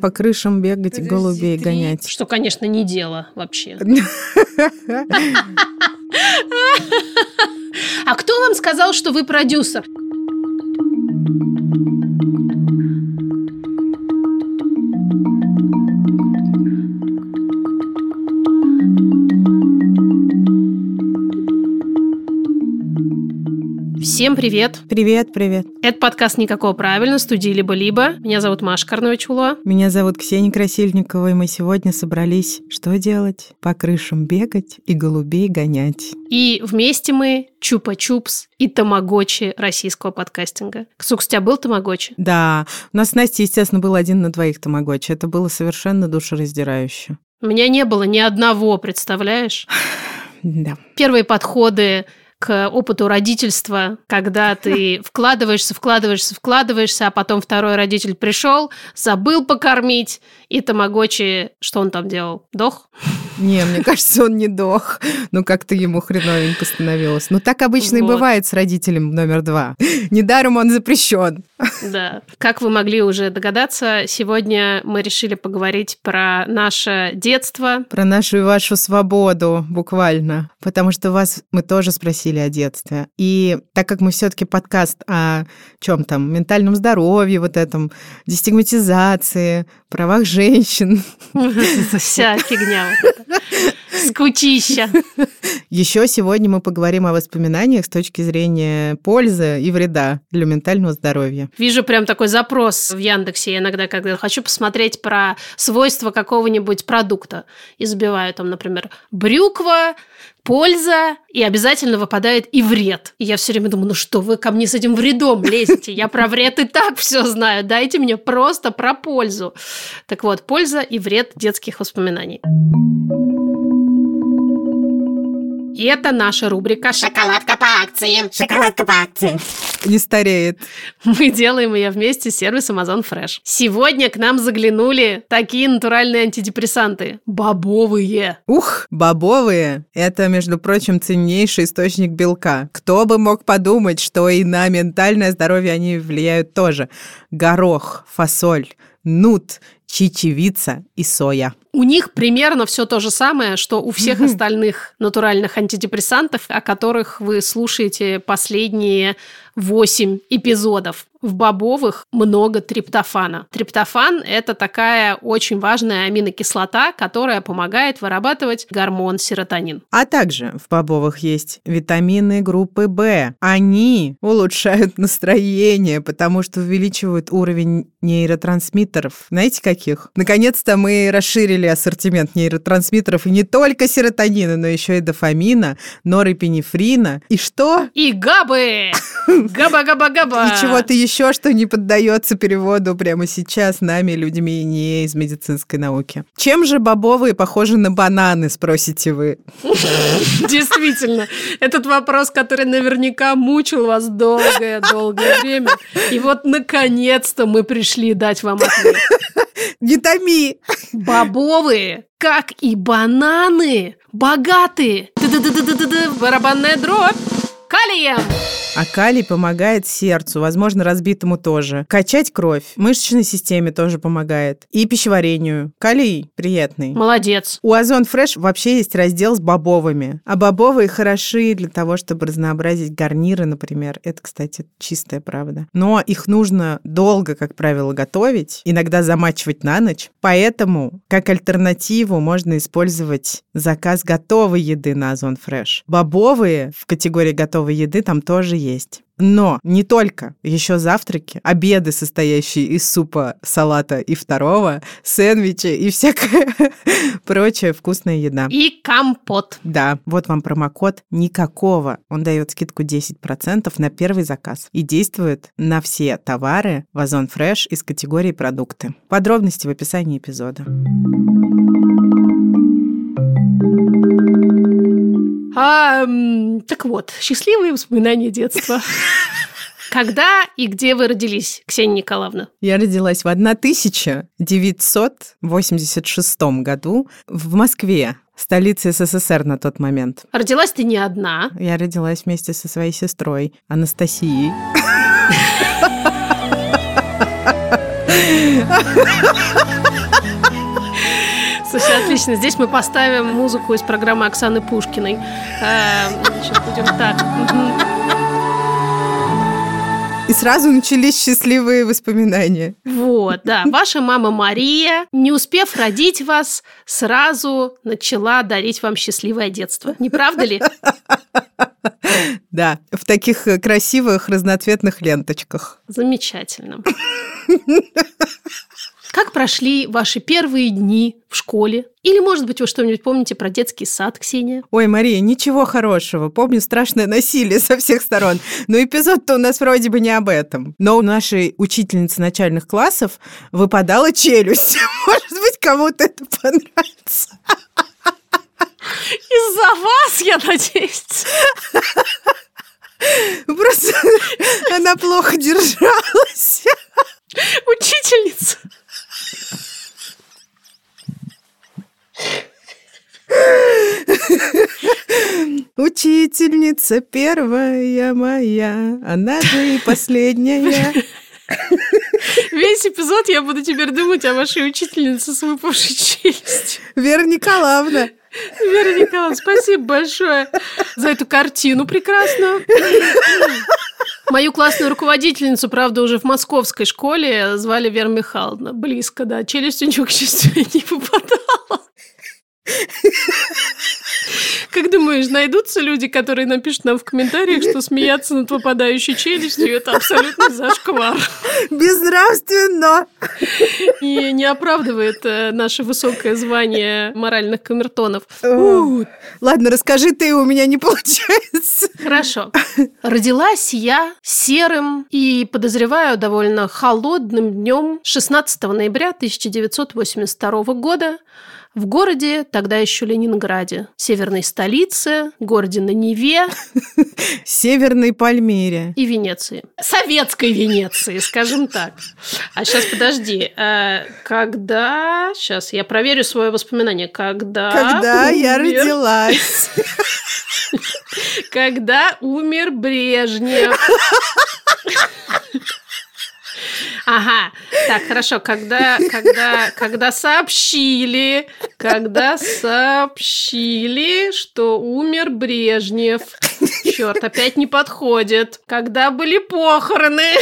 По крышам бегать, голубей гонять. Что, конечно, не дело вообще. А кто вам сказал, что вы продюсер? Всем привет! Привет, привет. Это подкаст «Никакого правильно» студии «Либо-либо». Меня зовут Маша Карновичула. Меня зовут Ксения Красильникова, и мы сегодня собрались что делать? По крышам бегать и голубей гонять. И вместе мы Чупа-Чупс и Тамагочи российского подкастинга. Ксукс, у тебя был Тамагочи? Да, у нас с Настей, естественно, был один на двоих Тамагочи. Это было совершенно душераздирающе. У меня не было ни одного, представляешь? Да. Первые подходы к опыту родительства, когда ты вкладываешься, вкладываешься, вкладываешься, а потом второй родитель пришел, забыл покормить, и Тамагочи, что он там делал? Дох? Не, мне кажется, он не дох. Ну, как-то ему хреновенько становилось. Ну, так обычно вот. и бывает с родителем номер два. Недаром он запрещен. Да. Как вы могли уже догадаться, сегодня мы решили поговорить про наше детство. Про нашу и вашу свободу, буквально. Потому что вас мы тоже спросили о детстве. И так как мы все-таки подкаст о чем там, ментальном здоровье, вот этом, дестигматизации, правах женщин. Вся фигня. Скучища. Еще сегодня мы поговорим о воспоминаниях с точки зрения пользы и вреда для ментального здоровья. Вижу прям такой запрос в Яндексе иногда, когда хочу посмотреть про свойства какого-нибудь продукта. И забиваю там, например, брюква, польза, и обязательно выпадает и вред. И я все время думаю, ну что вы ко мне с этим вредом лезете? Я про вред и так все знаю. Дайте мне просто про пользу. Так вот, польза и вред детских воспоминаний. И это наша рубрика «Шоколадка по акции». Шоколадка по акции. Не стареет. Мы делаем ее вместе с сервисом Amazon Fresh. Сегодня к нам заглянули такие натуральные антидепрессанты. Бобовые. Ух, бобовые. Это, между прочим, ценнейший источник белка. Кто бы мог подумать, что и на ментальное здоровье они влияют тоже. Горох, фасоль, нут, чечевица и соя. У них примерно все то же самое, что у всех остальных натуральных антидепрессантов, о которых вы слушаете последние 8 эпизодов. В бобовых много триптофана. Триптофан – это такая очень важная аминокислота, которая помогает вырабатывать гормон серотонин. А также в бобовых есть витамины группы В. Они улучшают настроение, потому что увеличивают уровень нейротрансмиттеров. Знаете, каких? Наконец-то мы расширили ассортимент нейротрансмиттеров и не только серотонина, но еще и дофамина, норепинефрина. И что? И габы! Габа-габа-габа! И чего-то еще, что не поддается переводу прямо сейчас нами, людьми не из медицинской науки. Чем же бобовые похожи на бананы, спросите вы? Действительно, этот вопрос, который наверняка мучил вас долгое-долгое время. И вот, наконец-то, мы пришли дать вам ответ. Не томи! Бобовые, как и бананы, богатые. Барабанная дробь калием. А калий помогает сердцу, возможно, разбитому тоже. Качать кровь. Мышечной системе тоже помогает. И пищеварению. Калий приятный. Молодец. У Озон Фреш вообще есть раздел с бобовыми. А бобовые хороши для того, чтобы разнообразить гарниры, например. Это, кстати, чистая правда. Но их нужно долго, как правило, готовить, иногда замачивать на ночь. Поэтому, как альтернативу, можно использовать заказ готовой еды на Озон Фреш. Бобовые в категории готовой еды там тоже есть. Но не только. Еще завтраки, обеды, состоящие из супа, салата и второго, сэндвичи и всякая прочая вкусная еда. И компот. Да, вот вам промокод «Никакого». Он дает скидку 10% на первый заказ и действует на все товары в Озон Fresh из категории продукты. Подробности в описании эпизода. А, так вот, счастливые воспоминания детства. Когда и где вы родились, Ксения Николаевна? Я родилась в 1986 году в Москве, столице СССР на тот момент. Родилась ты не одна. Я родилась вместе со своей сестрой Анастасией. Слушай, отлично. Здесь мы поставим музыку из программы Оксаны Пушкиной. Значит, будем так. И сразу начались счастливые воспоминания. Вот, да. Ваша мама Мария, не успев родить вас, сразу начала дарить вам счастливое детство. Не правда ли? Да, в таких э, красивых разноцветных ленточках. Замечательно. Как прошли ваши первые дни в школе? Или, может быть, вы что-нибудь помните про детский сад, Ксения? Ой, Мария, ничего хорошего. Помню страшное насилие со всех сторон. Но эпизод-то у нас вроде бы не об этом. Но у нашей учительницы начальных классов выпадала челюсть. Может быть, кому-то это понравится. Из-за вас, я надеюсь. Просто она плохо держалась. Учительница. Учительница первая моя, она же и последняя. Весь эпизод я буду теперь думать о вашей учительнице с выпавшей челюстью. Вера Николаевна. Вера Николаевна, спасибо большое за эту картину прекрасную. Мою классную руководительницу, правда, уже в московской школе звали Вера Михайловна. Близко, да. Челюсть у нее, к счастью, не попадала. Как думаешь, найдутся люди, которые напишут нам в комментариях, что смеяться над выпадающей челюстью – это абсолютно зашквар. Безнравственно. И не оправдывает э, наше высокое звание моральных камертонов. Ладно, расскажи ты, у меня не получается. Хорошо. Родилась я серым и, подозреваю, довольно холодным днем 16 ноября 1982 года в городе, тогда еще Ленинграде, северной столице, городе на Неве Северной Пальмире. и Венеции. Советской Венеции, скажем так. А сейчас подожди. э, Когда... Сейчас я проверю свое воспоминание. Когда... Когда я родилась. Когда умер Брежнев. Ага, так, хорошо, когда, когда, когда сообщили, когда сообщили, что умер Брежнев. Черт, опять не подходит. Когда были похороны.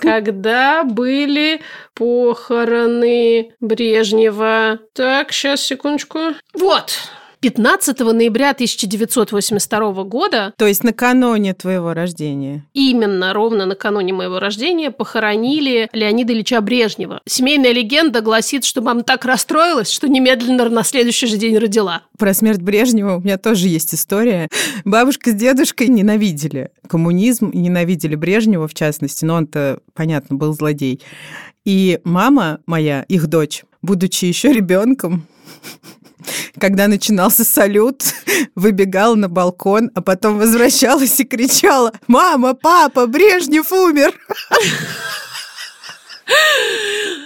Когда были похороны Брежнева. Так, сейчас, секундочку. Вот. 15 ноября 1982 года То есть накануне твоего рождения. именно ровно накануне моего рождения похоронили Леонида Ильича Брежнева. Семейная легенда гласит, что мама так расстроилась, что немедленно на следующий же день родила. Про смерть Брежнева у меня тоже есть история. Бабушка с дедушкой ненавидели коммунизм ненавидели Брежнева, в частности, но он-то, понятно, был злодей. И мама моя, их дочь, будучи еще ребенком, когда начинался салют, выбегала на балкон, а потом возвращалась и кричала «Мама, папа, Брежнев умер!»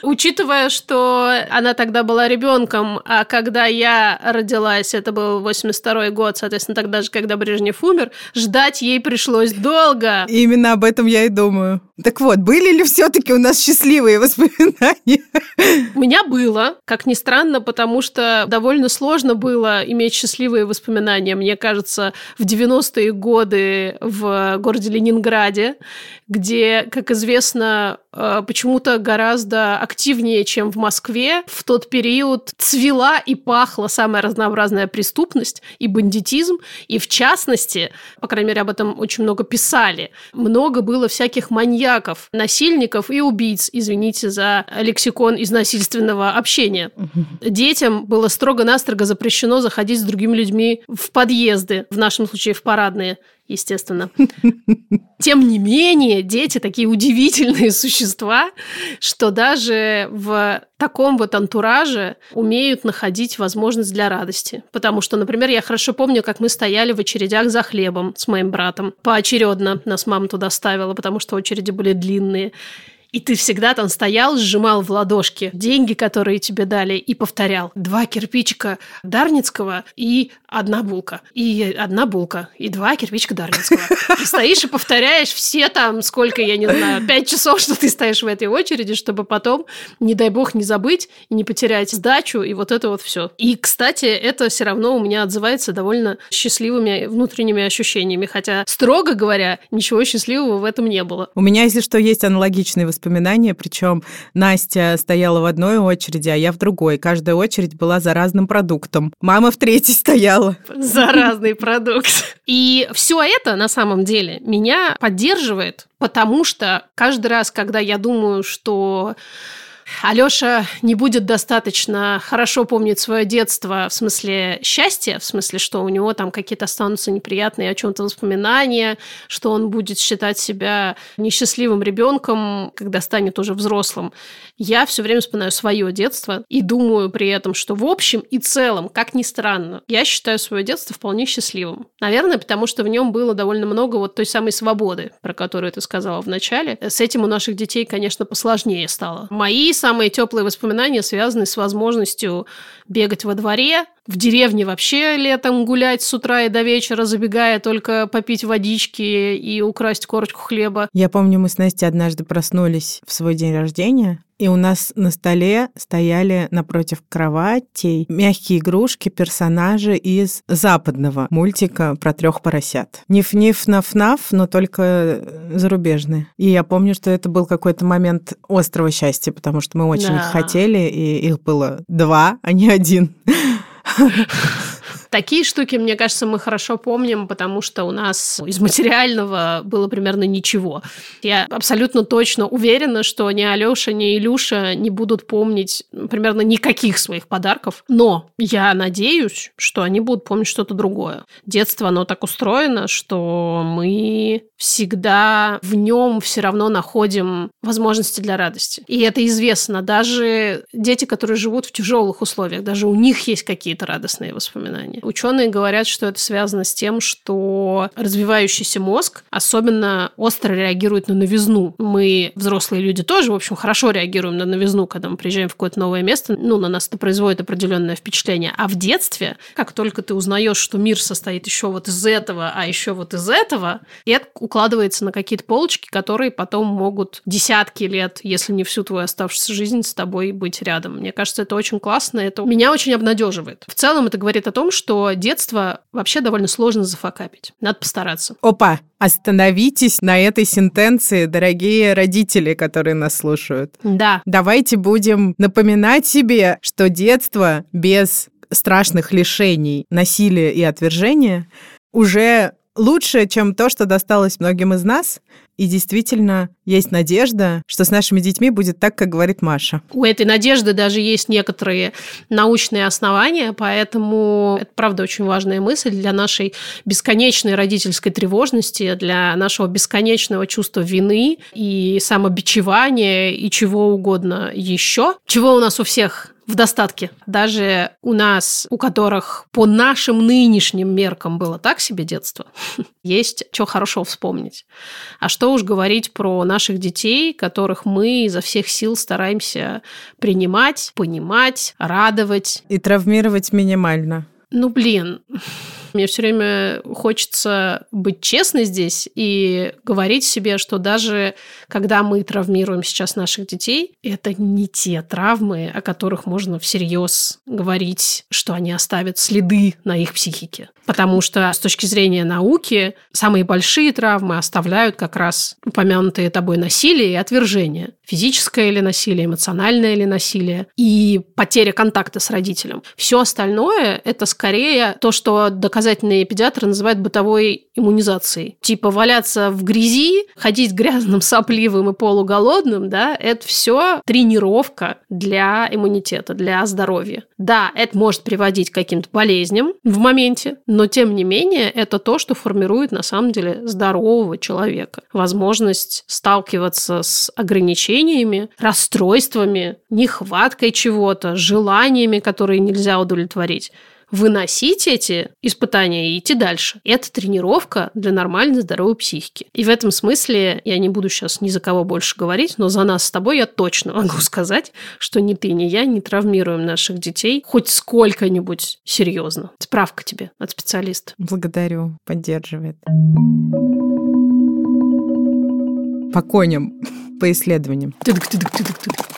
Учитывая, что она тогда была ребенком, а когда я родилась, это был 82 год, соответственно, тогда же, когда Брежнев умер, ждать ей пришлось долго. И именно об этом я и думаю. Так вот, были ли все-таки у нас счастливые воспоминания? У меня было, как ни странно, потому что довольно сложно было иметь счастливые воспоминания, мне кажется, в 90-е годы в городе Ленинграде, где, как известно, э, почему-то гораздо активнее, чем в Москве, в тот период цвела и пахла самая разнообразная преступность и бандитизм, и в частности, по крайней мере, об этом очень много писали, много было всяких маньяков, насильников и убийц, извините за лексикон из насильственного общения. Детям было строго-настрого запрещено заходить с другими людьми в подъезды, в нашем случае в парадные, естественно. Тем не менее, дети такие удивительные существа, что даже в таком вот антураже умеют находить возможность для радости. Потому что, например, я хорошо помню, как мы стояли в очередях за хлебом с моим братом. Поочередно нас мама туда ставила, потому что очереди были длинные. И ты всегда там стоял, сжимал в ладошки деньги, которые тебе дали, и повторял. Два кирпичика Дарницкого и одна булка, и одна булка, и два кирпичика Дарвинского. И стоишь и повторяешь все там, сколько, я не знаю, пять часов, что ты стоишь в этой очереди, чтобы потом, не дай бог, не забыть и не потерять сдачу, и вот это вот все. И, кстати, это все равно у меня отзывается довольно счастливыми внутренними ощущениями, хотя, строго говоря, ничего счастливого в этом не было. У меня, если что, есть аналогичные воспоминания, причем Настя стояла в одной очереди, а я в другой. Каждая очередь была за разным продуктом. Мама в третьей стояла. За разный продукт. И все это, на самом деле, меня поддерживает, потому что каждый раз, когда я думаю, что Алёша не будет достаточно хорошо помнить свое детство в смысле счастья, в смысле, что у него там какие-то останутся неприятные о чем-то воспоминания, что он будет считать себя несчастливым ребенком, когда станет уже взрослым. Я все время вспоминаю свое детство и думаю при этом, что в общем и целом, как ни странно, я считаю свое детство вполне счастливым. Наверное, потому что в нем было довольно много вот той самой свободы, про которую ты сказала в начале. С этим у наших детей, конечно, посложнее стало. Мои самые теплые воспоминания связаны с возможностью бегать во дворе, в деревне вообще летом гулять с утра и до вечера, забегая только попить водички и украсть корочку хлеба. Я помню, мы с Настей однажды проснулись в свой день рождения, и у нас на столе стояли напротив кроватей мягкие игрушки, персонажи из западного мультика про трех поросят. Ниф-ниф, наф-наф, но только зарубежные. И я помню, что это был какой-то момент острого счастья, потому что мы очень Да. их хотели, и их было два, а не один. Такие штуки, мне кажется, мы хорошо помним, потому что у нас из материального было примерно ничего. Я абсолютно точно уверена, что ни Алёша, ни Илюша не будут помнить примерно никаких своих подарков. Но я надеюсь, что они будут помнить что-то другое. Детство, оно так устроено, что мы всегда в нем все равно находим возможности для радости. И это известно. Даже дети, которые живут в тяжелых условиях, даже у них есть какие-то радостные воспоминания. Ученые говорят, что это связано с тем, что развивающийся мозг особенно остро реагирует на новизну. Мы, взрослые люди, тоже, в общем, хорошо реагируем на новизну, когда мы приезжаем в какое-то новое место. Ну, на нас это производит определенное впечатление. А в детстве, как только ты узнаешь, что мир состоит еще вот из этого, а еще вот из этого, это укладывается на какие-то полочки, которые потом могут десятки лет, если не всю твою оставшуюся жизнь с тобой быть рядом. Мне кажется, это очень классно, это меня очень обнадеживает. В целом это говорит о том, что детство вообще довольно сложно зафакапить. Надо постараться. Опа, остановитесь на этой сентенции, дорогие родители, которые нас слушают. Да, Давайте будем напоминать себе, что детство без страшных лишений, насилия и отвержения уже лучше, чем то, что досталось многим из нас. И действительно есть надежда, что с нашими детьми будет так, как говорит Маша. у этой надежды даже есть некоторые научные основания, поэтому это, правда, очень важная мысль для нашей бесконечной родительской тревожности, для нашего бесконечного чувства вины и самобичевания и чего угодно еще. Чего у нас у всех в достатке. Даже у нас, у которых по нашим нынешним меркам было так себе детство, есть что хорошо вспомнить. А что уж говорить про наших детей, которых мы изо всех сил стараемся принимать, понимать, радовать. И травмировать минимально. Ну, блин, мне все время хочется быть честной здесь и говорить себе, что даже когда мы травмируем сейчас наших детей, это не те травмы, о которых можно всерьез говорить, что они оставят следы на их психике. Потому что с точки зрения науки самые большие травмы оставляют как раз упомянутые тобой насилие и отвержение. Физическое или насилие, эмоциональное или насилие и потеря контакта с родителем. Все остальное – это скорее то, что доказательные педиатры называют бытовой иммунизацией. Типа валяться в грязи, ходить грязным, сопливым и полуголодным, да, это все тренировка для иммунитета, для здоровья. Да, это может приводить к каким-то болезням в моменте, но тем не менее это то, что формирует на самом деле здорового человека. Возможность сталкиваться с ограничениями, расстройствами, нехваткой чего-то, желаниями, которые нельзя удовлетворить выносить эти испытания и идти дальше. Это тренировка для нормальной здоровой психики. И в этом смысле я не буду сейчас ни за кого больше говорить, но за нас с тобой я точно могу сказать, что ни ты, ни я не травмируем наших детей хоть сколько-нибудь серьезно. Справка тебе от специалиста. Благодарю, поддерживает. По коням, по исследованиям.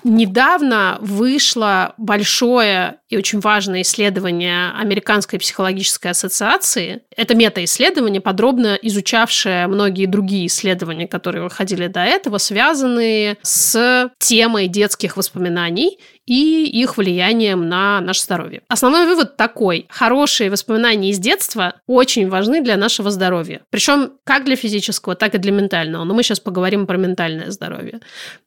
Недавно вышло большое и очень важное исследование Американской психологической ассоциации. Это мета-исследование, подробно изучавшее многие другие исследования, которые выходили до этого, связанные с темой детских воспоминаний и их влиянием на наше здоровье. Основной вывод такой. Хорошие воспоминания из детства очень важны для нашего здоровья. Причем как для физического, так и для ментального. Но мы сейчас поговорим про ментальное здоровье.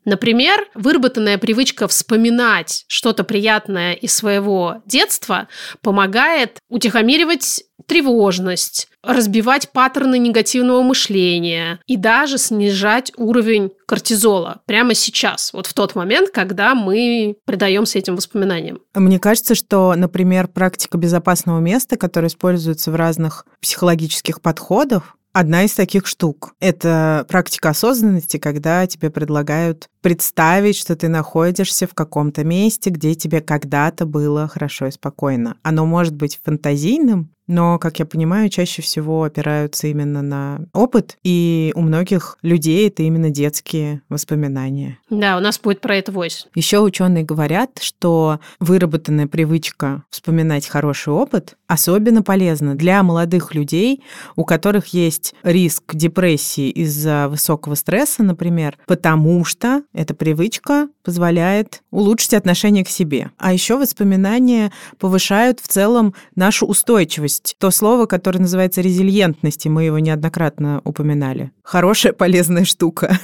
Например, выработанная привычка вспоминать что-то приятное из своего детства помогает утихомиривать тревожность, разбивать паттерны негативного мышления и даже снижать уровень кортизола прямо сейчас, вот в тот момент, когда мы предаемся этим воспоминаниям. Мне кажется, что, например, практика безопасного места, которая используется в разных психологических подходах, Одна из таких штук — это практика осознанности, когда тебе предлагают представить, что ты находишься в каком-то месте, где тебе когда-то было хорошо и спокойно. Оно может быть фантазийным, но, как я понимаю, чаще всего опираются именно на опыт, и у многих людей это именно детские воспоминания. Да, у нас будет про это войс. Еще ученые говорят, что выработанная привычка вспоминать хороший опыт особенно полезна для молодых людей, у которых есть риск депрессии из-за высокого стресса, например, потому что эта привычка позволяет улучшить отношение к себе. А еще воспоминания повышают в целом нашу устойчивость. То слово, которое называется резильентность, и мы его неоднократно упоминали. Хорошая, полезная штука.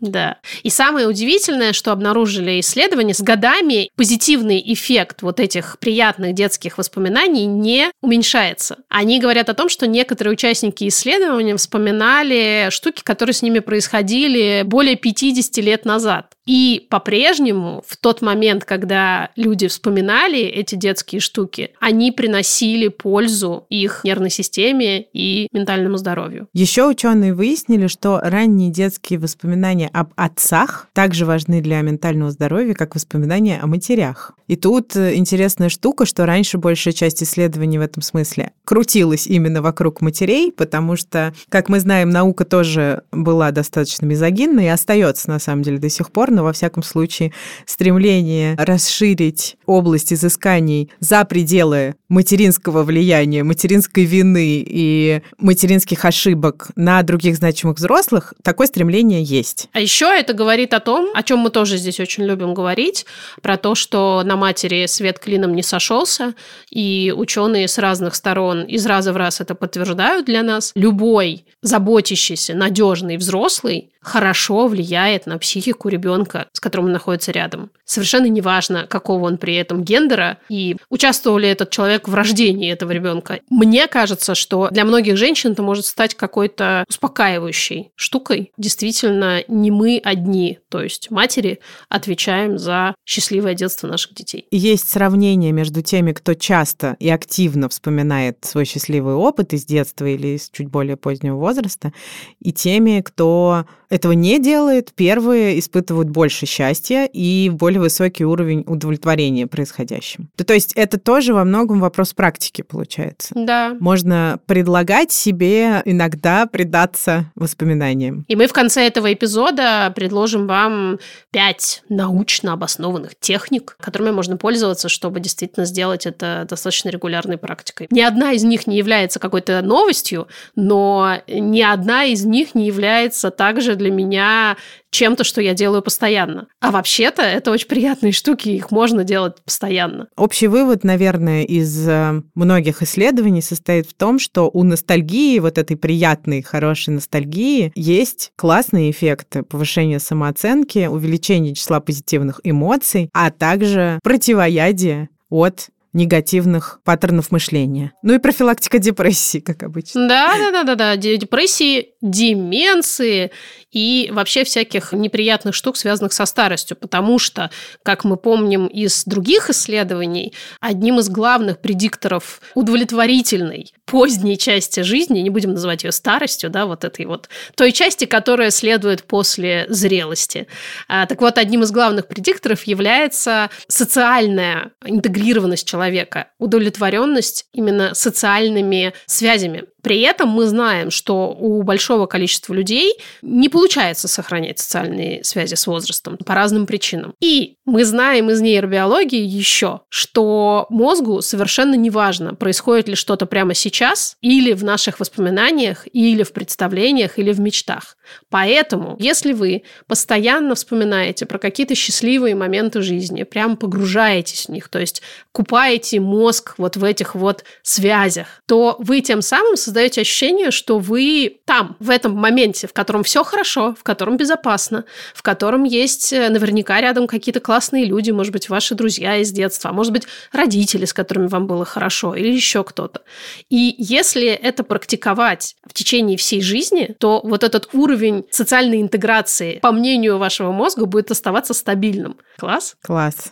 Да. И самое удивительное, что обнаружили исследования, с годами позитивный эффект вот этих приятных детских воспоминаний не уменьшается. Они говорят о том, что некоторые участники исследования вспоминали штуки, которые с ними происходили более 50 лет назад. И по-прежнему в тот момент, когда люди вспоминали эти детские штуки, они приносили пользу их нервной системе и ментальному здоровью. Еще ученые выяснили, что ранние детские воспоминания об отцах также важны для ментального здоровья, как воспоминания о матерях. И тут э, интересная штука, что раньше большая часть исследований в этом смысле крутилась именно вокруг матерей, потому что, как мы знаем, наука тоже была достаточно мизогинной и остается на самом деле до сих пор, но во всяком случае стремление расширить область изысканий за пределы материнского влияния, материнской вины и материнских ошибок на других значимых взрослых, такое стремление есть. А еще это говорит о том, о чем мы тоже здесь очень любим говорить, про то, что на матери свет клином не сошелся, и ученые с разных сторон из раза в раз это подтверждают для нас. Любой заботящийся, надежный взрослый хорошо влияет на психику ребенка, с которым он находится рядом. Совершенно неважно, какого он при этом гендера и участвовал ли этот человек в рождении этого ребенка. Мне кажется, что для многих женщин это может стать какой-то успокаивающей штукой. Действительно, не мы одни, то есть матери, отвечаем за счастливое детство наших детей. Есть сравнение между теми, кто часто и активно вспоминает свой счастливый опыт из детства или из чуть более позднего возраста, и теми, кто этого не делает, первые испытывают больше счастья и более высокий уровень удовлетворения происходящим. То, то есть это тоже во многом вопрос практики получается. Да. Можно предлагать себе иногда предаться воспоминаниям. И мы в конце этого эпизода предложим вам пять научно обоснованных техник, которыми можно пользоваться, чтобы действительно сделать это достаточно регулярной практикой. Ни одна из них не является какой-то новостью, но ни одна из них не является также для меня чем-то, что я делаю постоянно. А вообще-то это очень приятные штуки, их можно делать постоянно. Общий вывод, наверное, из э, многих исследований состоит в том, что у ностальгии, вот этой приятной, хорошей ностальгии, есть классные эффекты повышения самооценки, увеличения числа позитивных эмоций, а также противоядие от негативных паттернов мышления. Ну и профилактика депрессии, как обычно. Да, да, да, да, да. Депрессии деменции и вообще всяких неприятных штук, связанных со старостью. Потому что, как мы помним из других исследований, одним из главных предикторов удовлетворительной поздней части жизни, не будем называть ее старостью, да, вот этой вот, той части, которая следует после зрелости. А, так вот, одним из главных предикторов является социальная интегрированность человека, удовлетворенность именно социальными связями. При этом мы знаем, что у большого количества людей не получается сохранять социальные связи с возрастом по разным причинам. И мы знаем из нейробиологии еще, что мозгу совершенно не важно, происходит ли что-то прямо сейчас, или в наших воспоминаниях, или в представлениях, или в мечтах. Поэтому, если вы постоянно вспоминаете про какие-то счастливые моменты жизни, прям погружаетесь в них, то есть купаете мозг вот в этих вот связях, то вы тем самым создаете ощущение, что вы там, в этом моменте, в котором все хорошо, в котором безопасно, в котором есть э, наверняка рядом какие-то классные люди, может быть, ваши друзья из детства, а может быть, родители, с которыми вам было хорошо, или еще кто-то. И если это практиковать в течение всей жизни, то вот этот уровень социальной интеграции, по мнению вашего мозга, будет оставаться стабильным. Класс? Класс.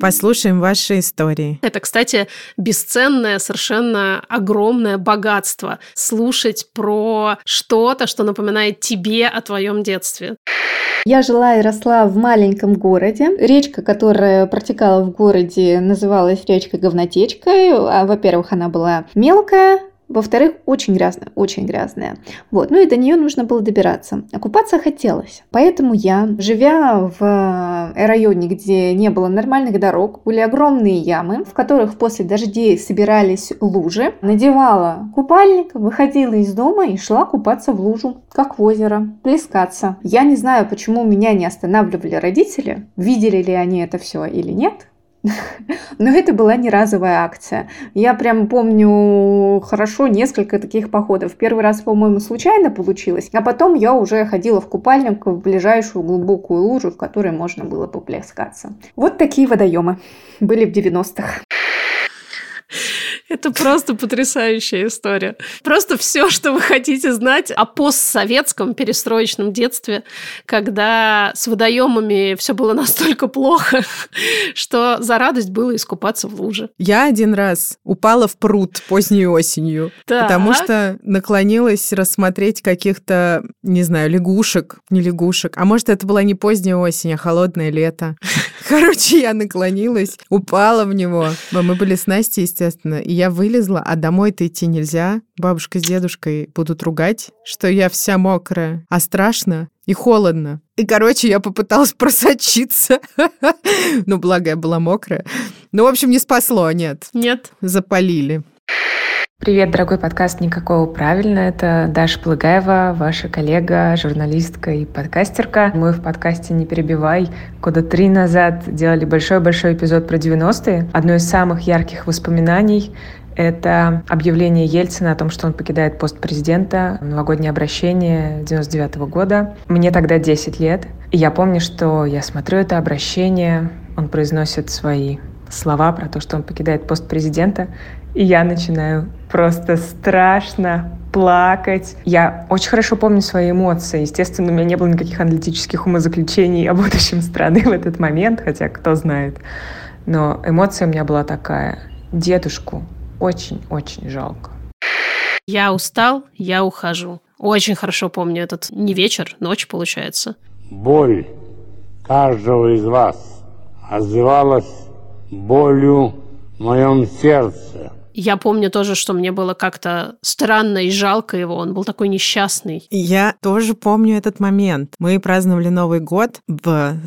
Послушаем ваши истории. Это, кстати, бесценное, совершенно огромное богатство. Слушать про что-то, что напоминает тебе о твоем детстве. Я жила и росла в маленьком городе. Речка, которая протекала в городе, называлась речка Говнотечкой. А, во-первых, она была мелкая, во-вторых, очень грязная, очень грязная. Вот. Ну и до нее нужно было добираться. Окупаться хотелось. Поэтому я, живя в э, районе, где не было нормальных дорог, были огромные ямы, в которых после дождей собирались лужи, надевала купальник, выходила из дома и шла купаться в лужу, как в озеро, плескаться. Я не знаю, почему меня не останавливали родители, видели ли они это все или нет, но это была не разовая акция. Я прям помню хорошо несколько таких походов. Первый раз, по-моему, случайно получилось, а потом я уже ходила в купальник в ближайшую глубокую лужу, в которой можно было поплескаться. Вот такие водоемы были в 90-х. Это просто потрясающая история. Просто все, что вы хотите знать о постсоветском перестроечном детстве, когда с водоемами все было настолько плохо, что за радость было искупаться в луже. Я один раз упала в пруд поздней осенью, Так. потому что наклонилась рассмотреть каких-то, не знаю, лягушек, не лягушек. А может, это была не поздняя осень, а холодное лето. Короче, я наклонилась, упала в него. Мы были с Настей, естественно, и я вылезла, а домой-то идти нельзя. Бабушка с дедушкой будут ругать, что я вся мокрая, а страшно и холодно. И, короче, я попыталась просочиться. Ну, благо, я была мокрая. Ну, в общем, не спасло, нет. Нет. Запалили. Привет, дорогой подкаст «Никакого правильно». Это Даша Плыгаева, ваша коллега, журналистка и подкастерка. Мы в подкасте «Не перебивай» года три назад делали большой-большой эпизод про 90-е. Одно из самых ярких воспоминаний это объявление Ельцина о том, что он покидает пост президента, новогоднее обращение 99 года. Мне тогда 10 лет. И я помню, что я смотрю это обращение, он произносит свои слова про то, что он покидает пост президента, и я начинаю просто страшно плакать. Я очень хорошо помню свои эмоции. Естественно, у меня не было никаких аналитических умозаключений о будущем страны в этот момент, хотя кто знает. Но эмоция у меня была такая. Дедушку очень-очень жалко. Я устал, я ухожу. Очень хорошо помню этот не вечер, ночь получается. Боль каждого из вас отзывалась болью в моем сердце. Я помню тоже, что мне было как-то странно и жалко его. Он был такой несчастный. Я тоже помню этот момент. Мы праздновали Новый год в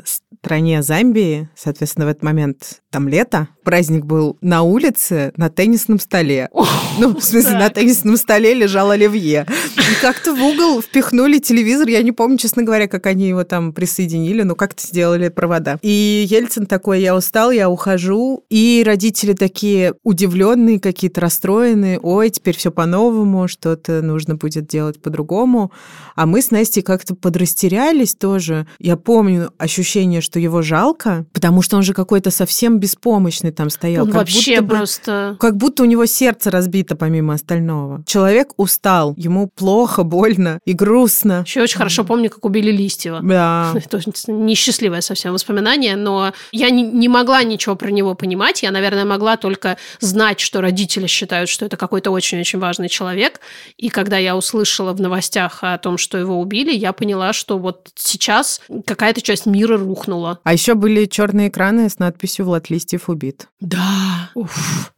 стране Замбии. Соответственно, в этот момент там лето. Праздник был на улице, на теннисном столе. Ну, в смысле, на так. теннисном столе лежал оливье. И как-то в угол впихнули телевизор. Я не помню, честно говоря, как они его там присоединили, но как-то сделали провода. И Ельцин такой, я устал, я ухожу. И родители такие удивленные, какие-то расстроенные. Ой, теперь все по-новому, что-то нужно будет делать по-другому. А мы с Настей как-то подрастерялись тоже. Я помню ощущение, что его жалко, потому что он же какой-то совсем беспомощный. там стоял. Он как вообще будто бы- просто... Как будто у него сердце разбито помимо остального. Человек устал, ему плохо, больно и грустно. Еще очень хорошо помню, как убили Листьева. Да. Это несчастливое совсем воспоминание, но я не, не могла ничего про него понимать. Я, наверное, могла только знать, что родители считают, что это какой-то очень-очень важный человек. И когда я услышала в новостях о том, что его убили, я поняла, что вот сейчас какая-то часть мира рухнула. А еще были черные экраны с надписью «Влад Листьев убит». Да. Уф.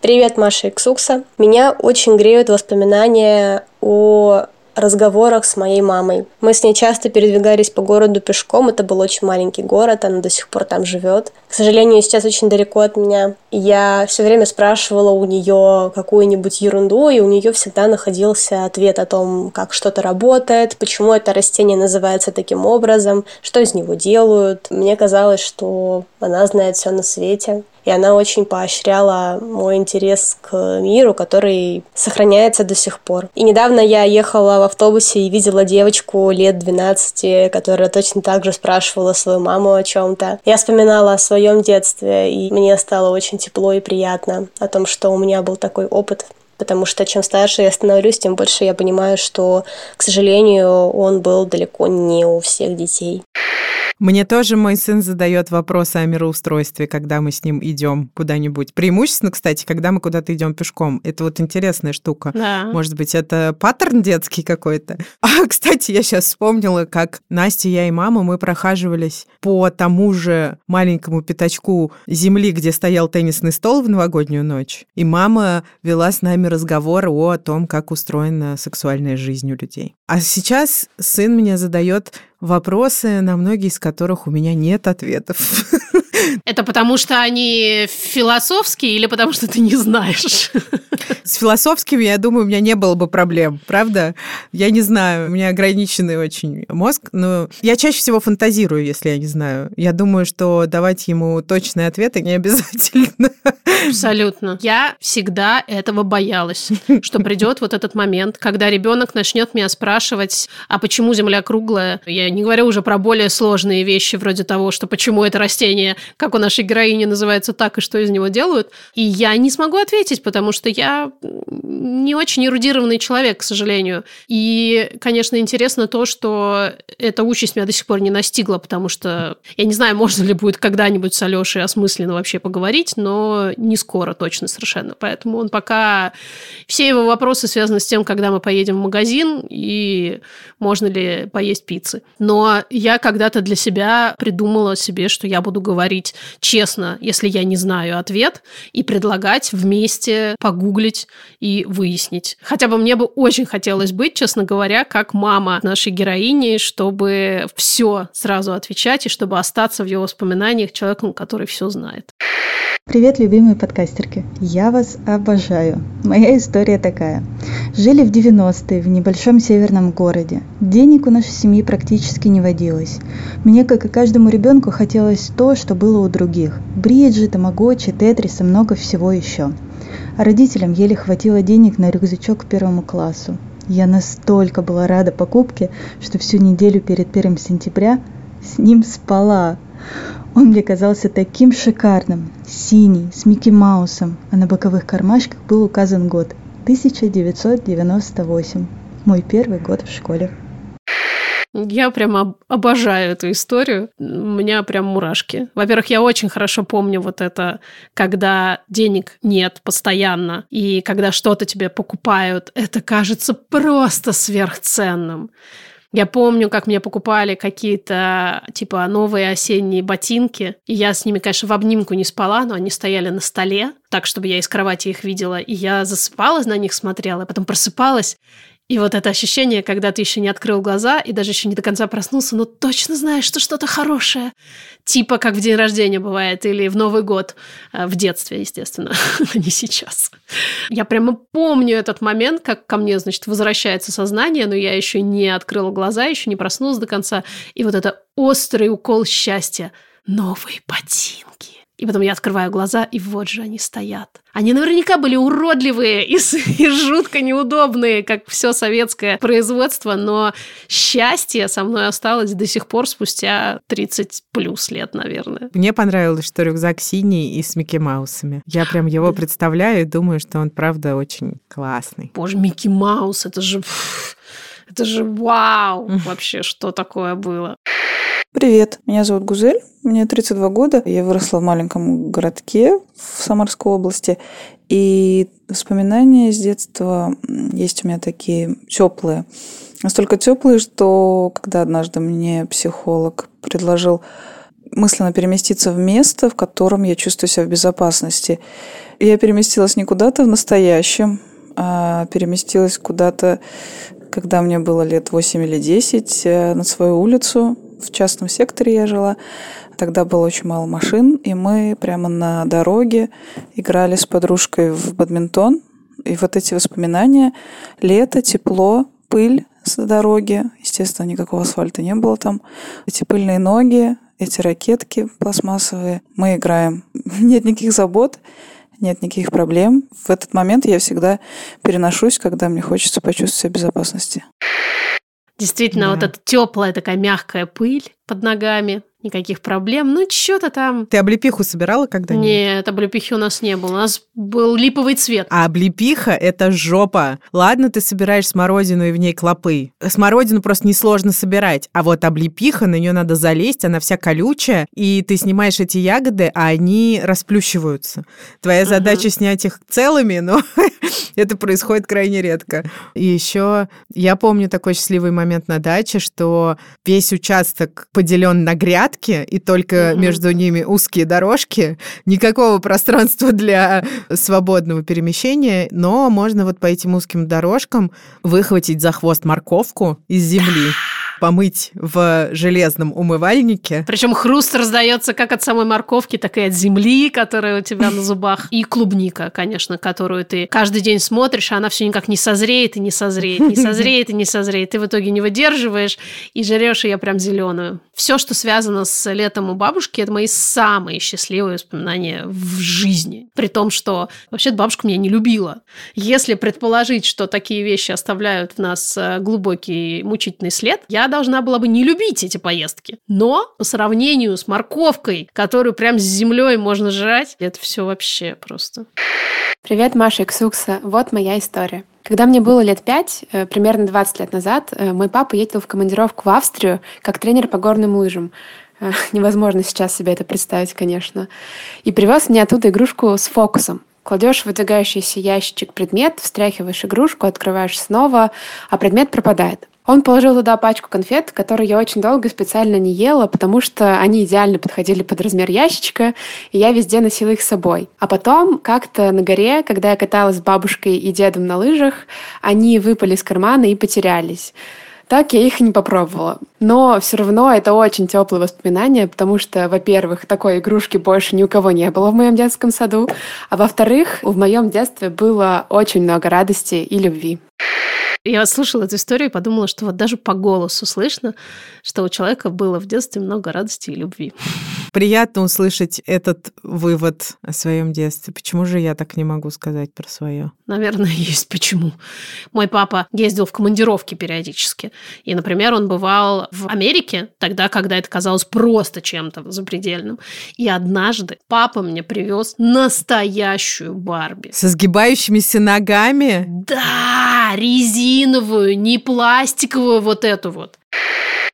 Привет, Маша и Ксукса. Меня очень греют воспоминания о разговорах с моей мамой. Мы с ней часто передвигались по городу пешком. Это был очень маленький город, она до сих пор там живет. К сожалению, сейчас очень далеко от меня. Я все время спрашивала у нее какую-нибудь ерунду, и у нее всегда находился ответ о том, как что-то работает, почему это растение называется таким образом, что из него делают. Мне казалось, что она знает все на свете. И она очень поощряла мой интерес к миру, который сохраняется до сих пор. И недавно я ехала в автобусе и видела девочку лет 12, которая точно так же спрашивала свою маму о чем-то. Я вспоминала о своем детстве, и мне стало очень тепло и приятно о том, что у меня был такой опыт. Потому что чем старше я становлюсь, тем больше я понимаю, что, к сожалению, он был далеко не у всех детей. Мне тоже мой сын задает вопросы о мироустройстве, когда мы с ним идем куда-нибудь. Преимущественно, кстати, когда мы куда-то идем пешком. Это вот интересная штука. Да. Может быть, это паттерн детский какой-то. А, кстати, я сейчас вспомнила, как Настя, я и мама, мы прохаживались по тому же маленькому пятачку земли, где стоял теннисный стол в новогоднюю ночь. И мама вела с нами разговор о том, как устроена сексуальная жизнь у людей. А сейчас сын мне задает вопросы, на многие из которых у меня нет ответов. Это потому, что они философские или потому, что ты не знаешь? С философскими, я думаю, у меня не было бы проблем, правда? Я не знаю, у меня ограниченный очень мозг, но я чаще всего фантазирую, если я не знаю. Я думаю, что давать ему точные ответы не обязательно. Абсолютно. Я всегда этого боялась, что придет вот этот момент, когда ребенок начнет меня спрашивать, а почему Земля круглая? Я не говорю уже про более сложные вещи, вроде того, что почему это растение, как у нашей героини называется так, и что из него делают. И я не смогу ответить, потому что я не очень эрудированный человек, к сожалению. И, конечно, интересно то, что эта участь меня до сих пор не настигла, потому что я не знаю, можно ли будет когда-нибудь с Алешей осмысленно вообще поговорить, но не скоро точно совершенно. Поэтому он пока... Все его вопросы связаны с тем, когда мы поедем в магазин и можно ли поесть пиццы. Но я когда-то для себя придумала себе, что я буду говорить честно, если я не знаю ответ, и предлагать вместе погуглить и выяснить. Хотя бы мне бы очень хотелось быть, честно говоря, как мама нашей героини, чтобы все сразу отвечать и чтобы остаться в ее воспоминаниях человеком, который все знает. Привет, любимые подкастерки! Я вас обожаю. Моя история такая. Жили в 90-е в небольшом северном городе. Денег у нашей семьи практически не водилось. Мне, как и каждому ребенку, хотелось то, что было у других. Бриджи, тамагочи, тетрис и много всего еще. А родителям еле хватило денег на рюкзачок к первому классу. Я настолько была рада покупке, что всю неделю перед первым сентября с ним спала. Он мне казался таким шикарным, синий, с Микки Маусом, а на боковых кармашках был указан год 1998, мой первый год в школе. Я прямо обожаю эту историю. У меня прям мурашки. Во-первых, я очень хорошо помню вот это, когда денег нет постоянно, и когда что-то тебе покупают, это кажется просто сверхценным. Я помню, как мне покупали какие-то, типа, новые осенние ботинки. И я с ними, конечно, в обнимку не спала, но они стояли на столе, так, чтобы я из кровати их видела. И я засыпалась на них, смотрела, а потом просыпалась. И вот это ощущение, когда ты еще не открыл глаза и даже еще не до конца проснулся, но точно знаешь, что что-то хорошее. Типа как в день рождения бывает или в Новый год. э, В детстве, естественно, а не сейчас. Я прямо помню этот момент, как ко мне, значит, возвращается сознание, но я еще не открыла глаза, еще не проснулась до конца. И вот это острый укол счастья. Новые ботинки. И потом я открываю глаза, и вот же они стоят. Они наверняка были уродливые и, и жутко неудобные, как все советское производство, но счастье со мной осталось до сих пор спустя 30 плюс лет, наверное. Мне понравилось, что рюкзак синий и с Микки Маусами. Я прям его представляю и думаю, что он, правда, очень классный. Боже, Микки Маус, это же... Это же вау! Вообще, что такое было? Привет, меня зовут Гузель, мне 32 года. Я выросла в маленьком городке в Самарской области. И воспоминания с детства есть у меня такие теплые. Настолько теплые, что когда однажды мне психолог предложил мысленно переместиться в место, в котором я чувствую себя в безопасности. Я переместилась не куда-то в настоящем, а переместилась куда-то, когда мне было лет 8 или 10, э, на свою улицу, в частном секторе я жила. Тогда было очень мало машин, и мы прямо на дороге играли с подружкой в бадминтон. И вот эти воспоминания, лето, тепло, пыль с дороги, естественно, никакого асфальта не было там, эти пыльные ноги, эти ракетки пластмассовые, мы играем. Нет никаких забот, нет никаких проблем. В этот момент я всегда переношусь, когда мне хочется почувствовать себя в безопасности. Действительно, да. вот эта теплая такая мягкая пыль под ногами, никаких проблем. Ну, что-то там. Ты облепиху собирала когда-нибудь? Нет, облепихи у нас не было. У нас был липовый цвет. А облепиха – это жопа. Ладно, ты собираешь смородину и в ней клопы. Смородину просто несложно собирать. А вот облепиха, на нее надо залезть, она вся колючая, и ты снимаешь эти ягоды, а они расплющиваются. Твоя задача uh-huh. снять их целыми, но это происходит крайне редко. И еще я помню такой счастливый момент на даче, что весь участок поделен на гряд, площадки, и только mm-hmm. между ними узкие дорожки, никакого пространства для свободного перемещения, но можно вот по этим узким дорожкам выхватить за хвост морковку из земли помыть в железном умывальнике. Причем хруст раздается как от самой морковки, так и от земли, которая у тебя на зубах. И клубника, конечно, которую ты каждый день смотришь, а она все никак не созреет и не созреет, не созреет и не созреет. Ты в итоге не выдерживаешь и жрешь ее прям зеленую. Все, что связано с летом у бабушки, это мои самые счастливые воспоминания в жизни. При том, что вообще бабушка меня не любила. Если предположить, что такие вещи оставляют в нас э, глубокий мучительный след, я должна была бы не любить эти поездки. Но по сравнению с морковкой, которую прям с землей можно жрать, это все вообще просто. Привет, Маша Иксукса. Вот моя история. Когда мне было лет пять, э, примерно 20 лет назад, э, мой папа ездил в командировку в Австрию как тренер по горным лыжам. Э, невозможно сейчас себе это представить, конечно. И привез мне оттуда игрушку с фокусом. Кладешь в выдвигающийся ящичек предмет, встряхиваешь игрушку, открываешь снова, а предмет пропадает. Он положил туда пачку конфет, которые я очень долго специально не ела, потому что они идеально подходили под размер ящичка, и я везде носила их с собой. А потом, как-то на горе, когда я каталась с бабушкой и дедом на лыжах, они выпали из кармана и потерялись. Так я их не попробовала. Но все равно это очень теплые воспоминания, потому что, во-первых, такой игрушки больше ни у кого не было в моем детском саду, а во-вторых, в моем детстве было очень много радости и любви. Я слушала эту историю и подумала, что вот даже по голосу слышно, что у человека было в детстве много радости и любви. Приятно услышать этот вывод о своем детстве. Почему же я так не могу сказать про свое? Наверное, есть почему. Мой папа ездил в командировки периодически. И, например, он бывал в Америке тогда, когда это казалось просто чем-то запредельным. И однажды папа мне привез настоящую Барби. Со сгибающимися ногами? Да, резиновую, не пластиковую вот эту вот.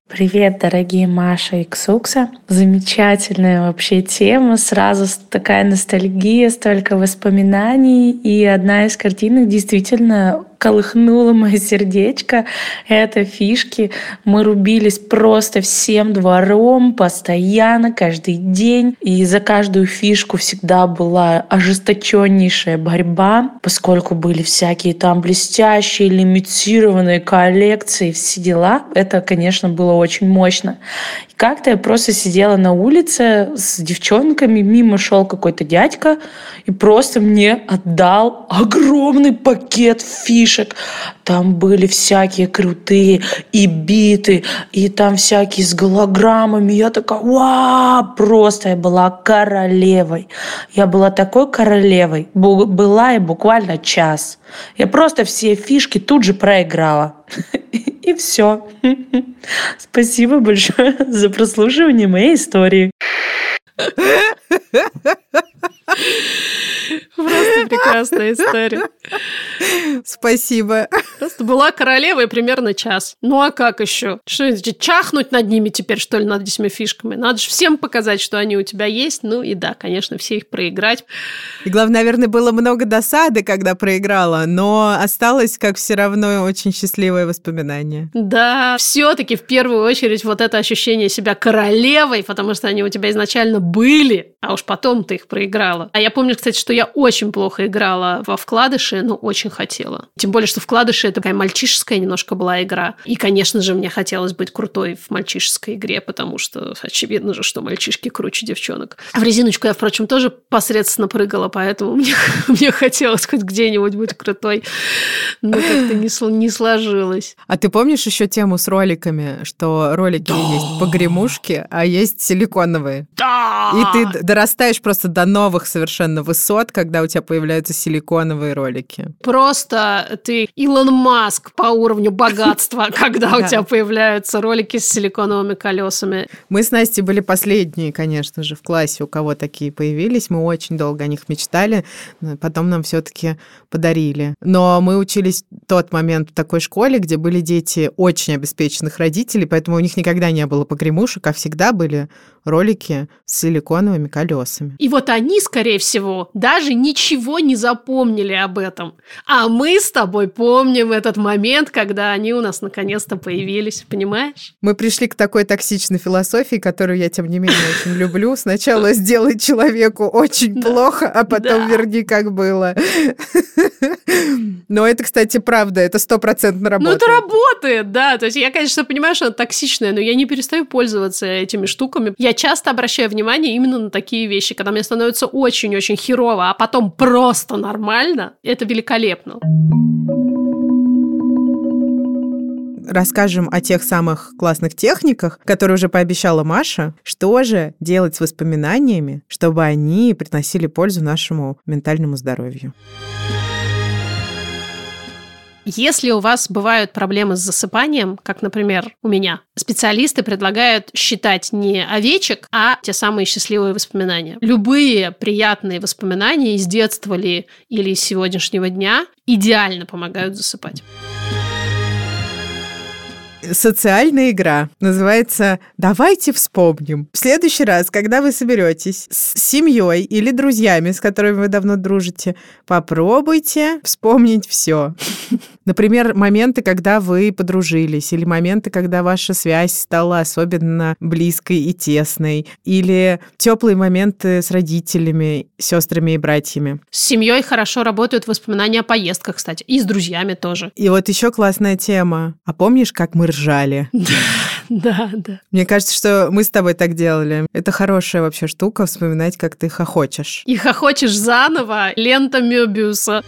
Привет, дорогие Маша и Ксукса. Замечательная вообще тема. Сразу такая ностальгия, столько воспоминаний. И одна из картинок действительно колыхнуло мое сердечко. Это фишки. Мы рубились просто всем двором, постоянно, каждый день. И за каждую фишку всегда была ожесточеннейшая борьба, поскольку были всякие там блестящие, лимитированные коллекции, все дела. Это, конечно, было очень мощно. Как-то я просто сидела на улице с девчонками, мимо шел какой-то дядька и просто мне отдал огромный пакет фиш фишек. Там были всякие крутые и биты, и там всякие с голограммами. Я такая, вау, просто я была королевой. Я была такой королевой. Была и буквально час. Я просто все фишки тут же проиграла. И все. Спасибо большое за прослушивание моей истории. Просто прекрасная история. Спасибо. Просто была королевой примерно час. Ну а как еще? Что, чахнуть над ними теперь, что ли, над этими фишками? Надо же всем показать, что они у тебя есть. Ну и да, конечно, все их проиграть. И главное, наверное, было много досады, когда проиграла, но осталось, как все равно, очень счастливое воспоминание. Да, все-таки в первую очередь вот это ощущение себя королевой, потому что они у тебя изначально были, а уж потом ты их проиграла. А я помню, кстати, что я очень плохо играла во вкладыши, но очень хотела. Тем более, что вкладыши это такая мальчишеская немножко была игра. И, конечно же, мне хотелось быть крутой в мальчишеской игре, потому что очевидно же, что мальчишки круче девчонок. В резиночку я, впрочем, тоже посредственно прыгала, поэтому мне, мне хотелось хоть где-нибудь быть крутой. Но как-то не, не сложилось. А ты помнишь еще тему с роликами, что ролики да. есть погремушки, а есть силиконовые? Да! И ты дорастаешь просто до новых совершенно высот, когда у тебя появляются силиконовые ролики. Просто ты Илон Маск по уровню богатства, когда у тебя появляются ролики с силиконовыми колесами. Мы с Настей были последние, конечно же, в классе, у кого такие появились. Мы очень долго о них мечтали, потом нам все-таки подарили. Но мы учились в тот момент в такой школе, где были дети очень обеспеченных родителей, поэтому у них никогда не было погремушек, а всегда были ролики с силиконовыми колесами. И вот они, скорее всего, даже ничего не запомнили об этом. А мы с тобой помним этот момент, когда они у нас наконец-то появились, понимаешь? Мы пришли к такой токсичной философии, которую я, тем не менее, очень люблю. Сначала сделай человеку очень плохо, а потом верни, как было. Но это, кстати, правда, это стопроцентно работает. Ну, это работает, да. То есть я, конечно, понимаю, что она токсичная, но я не перестаю пользоваться этими штуками. Я часто обращаю внимание именно на такие вещи, когда мне становится очень-очень херово, а потом просто нормально. Это великолепно расскажем о тех самых классных техниках, которые уже пообещала Маша. Что же делать с воспоминаниями, чтобы они приносили пользу нашему ментальному здоровью? Если у вас бывают проблемы с засыпанием, как, например, у меня, специалисты предлагают считать не овечек, а те самые счастливые воспоминания. Любые приятные воспоминания из детства ли или из сегодняшнего дня идеально помогают засыпать социальная игра. Называется «Давайте вспомним». В следующий раз, когда вы соберетесь с семьей или друзьями, с которыми вы давно дружите, попробуйте вспомнить все. Например, моменты, когда вы подружились, или моменты, когда ваша связь стала особенно близкой и тесной, или теплые моменты с родителями, сестрами и братьями. С семьей хорошо работают воспоминания о поездках, кстати, и с друзьями тоже. И вот еще классная тема. А помнишь, как мы ржали? Да, да. Мне кажется, что мы с тобой так делали. Это хорошая вообще штука, вспоминать, как ты хохочешь. И хохочешь заново, лента Мёбиуса.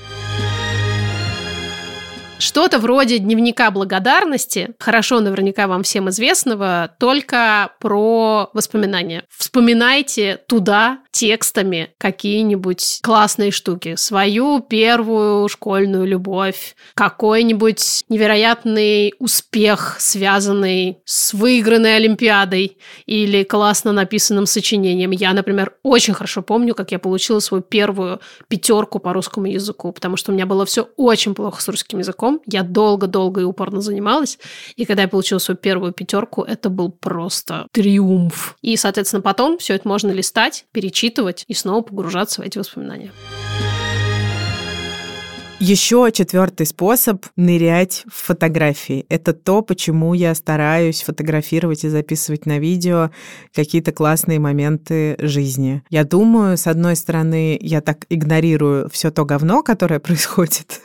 Что-то вроде дневника благодарности, хорошо наверняка вам всем известного, только про воспоминания. Вспоминайте туда текстами какие-нибудь классные штуки. Свою первую школьную любовь, какой-нибудь невероятный успех, связанный с выигранной Олимпиадой или классно написанным сочинением. Я, например, очень хорошо помню, как я получила свою первую пятерку по русскому языку, потому что у меня было все очень плохо с русским языком. Я долго-долго и упорно занималась. И когда я получила свою первую пятерку, это был просто триумф. И, соответственно, потом все это можно листать, перечитывать, перечитывать и снова погружаться в эти воспоминания. Еще четвертый способ – нырять в фотографии. Это то, почему я стараюсь фотографировать и записывать на видео какие-то классные моменты жизни. Я думаю, с одной стороны, я так игнорирую все то говно, которое происходит,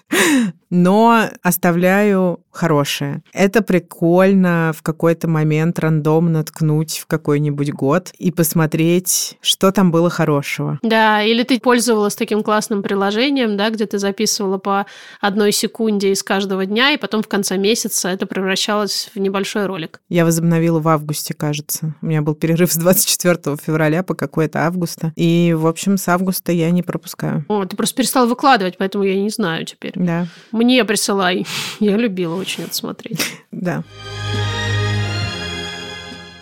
но оставляю хорошее. Это прикольно в какой-то момент рандомно ткнуть в какой-нибудь год и посмотреть, что там было хорошего. Да, или ты пользовалась таким классным приложением, да, где ты записывала по одной секунде из каждого дня, и потом в конце месяца это превращалось в небольшой ролик. Я возобновила в августе, кажется. У меня был перерыв с 24 февраля по какое-то августа. И, в общем, с августа я не пропускаю. О, ты просто перестала выкладывать, поэтому я не знаю теперь. Да. Мне присылай. Я любила очень это смотреть. Да.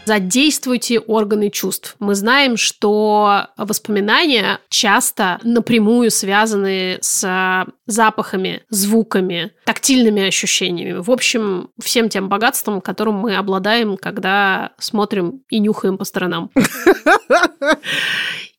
Задействуйте органы чувств. Мы знаем, что воспоминания часто напрямую связаны с запахами, звуками, тактильными ощущениями. В общем, всем тем богатством, которым мы обладаем, когда смотрим и нюхаем по сторонам.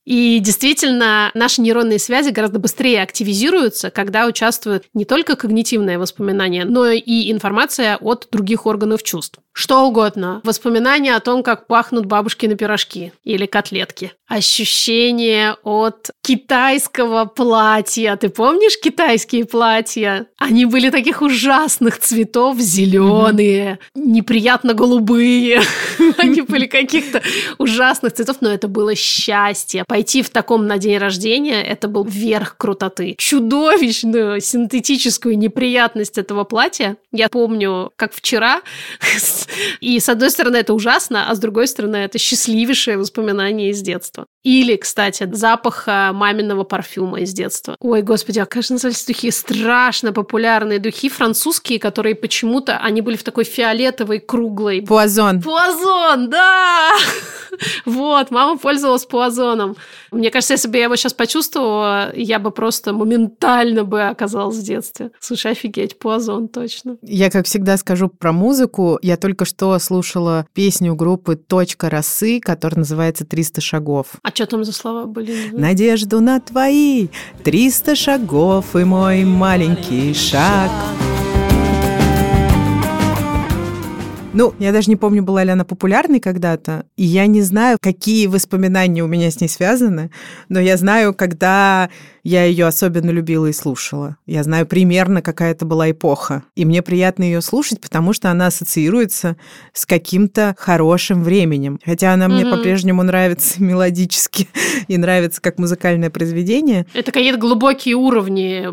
И действительно, наши нейронные связи гораздо быстрее активизируются, когда участвуют не только когнитивные воспоминания, но и информация от других органов чувств. Что угодно. Воспоминания о том, как пахнут бабушкины пирожки или котлетки. Ощущение от китайского платья. Ты помнишь китайские платья? Они были таких ужасных цветов, зеленые, неприятно голубые. Они были каких-то ужасных цветов, но это было счастье. Пойти в таком на день рождения, это был верх крутоты. Чудовищную синтетическую неприятность этого платья. Я помню, как вчера И с одной стороны это ужасно, а с другой стороны это счастливейшее воспоминание из детства. Или, кстати, запах маминого парфюма из детства. Ой, господи, а, конечно, назывались духи страшно популярные духи французские, которые почему-то, они были в такой фиолетовой, круглой... Пуазон. Пуазон, да! Вот, мама пользовалась пуазоном. Мне кажется, если бы я его сейчас почувствовала, я бы просто моментально бы оказалась в детстве. Слушай, офигеть, пуазон, точно. Я, как всегда, скажу про музыку. Я только что слушала песню группы «Точка росы», которая называется «300 шагов». А что там за слова были? Надежду на твои 300 шагов и мой маленький шаг. Ну, я даже не помню, была ли она популярной когда-то, и я не знаю, какие воспоминания у меня с ней связаны, но я знаю, когда я ее особенно любила и слушала. Я знаю примерно, какая это была эпоха. И мне приятно ее слушать, потому что она ассоциируется с каким-то хорошим временем. Хотя она мне mm-hmm. по-прежнему нравится мелодически и нравится как музыкальное произведение. Это какие-то глубокие уровни.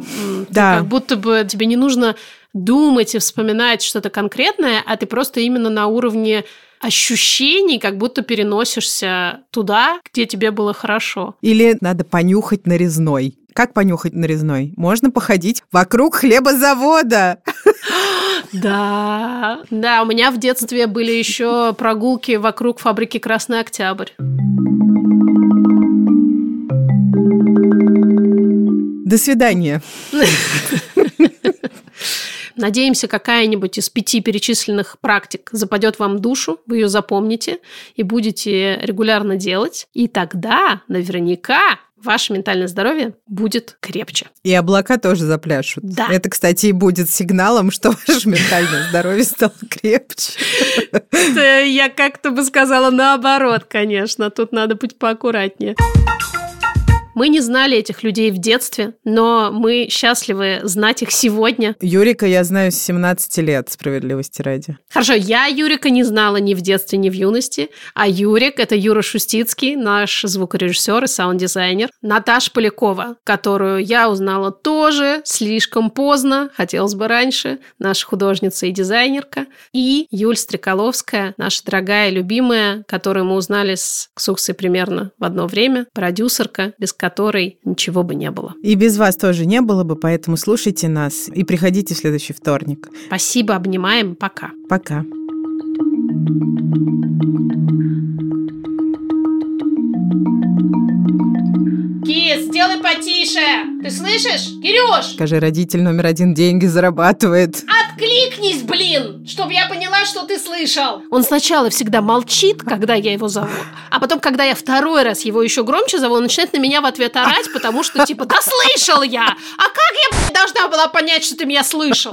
Да. Как будто бы тебе не нужно думать и вспоминать что-то конкретное, а ты просто именно на уровне ощущений, как будто переносишься туда, где тебе было хорошо. Или надо понюхать нарезной. Как понюхать нарезной? Можно походить вокруг хлебозавода. Да, да, у меня в детстве были еще прогулки вокруг фабрики Красный Октябрь. До свидания. Надеемся, какая-нибудь из пяти перечисленных практик западет вам в душу, вы ее запомните и будете регулярно делать. И тогда наверняка ваше ментальное здоровье будет крепче. И облака тоже запляшут. Да. Это, кстати, и будет сигналом, что ваше ментальное здоровье стало крепче. Я как-то бы сказала наоборот, конечно. Тут надо быть поаккуратнее. Мы не знали этих людей в детстве, но мы счастливы знать их сегодня. Юрика я знаю с 17 лет, справедливости ради. Хорошо, я Юрика не знала ни в детстве, ни в юности, а Юрик – это Юра Шустицкий, наш звукорежиссер и саунд-дизайнер. Наташа Полякова, которую я узнала тоже слишком поздно, хотелось бы раньше, наша художница и дизайнерка. И Юль Стреколовская, наша дорогая, любимая, которую мы узнали с Ксуксой примерно в одно время, продюсерка, без которой ничего бы не было. И без вас тоже не было бы, поэтому слушайте нас и приходите в следующий вторник. Спасибо, обнимаем, пока. Пока. Кис, сделай потише! Ты слышишь? Кирюш! Скажи, родитель номер один деньги зарабатывает. Откликнись, блин! Чтобы я поняла, что ты слышал. Он сначала всегда молчит, когда я его зову, а потом, когда я второй раз его еще громче зову, он начинает на меня в ответ орать, потому что типа, да слышал я! А как я должна была понять, что ты меня слышал?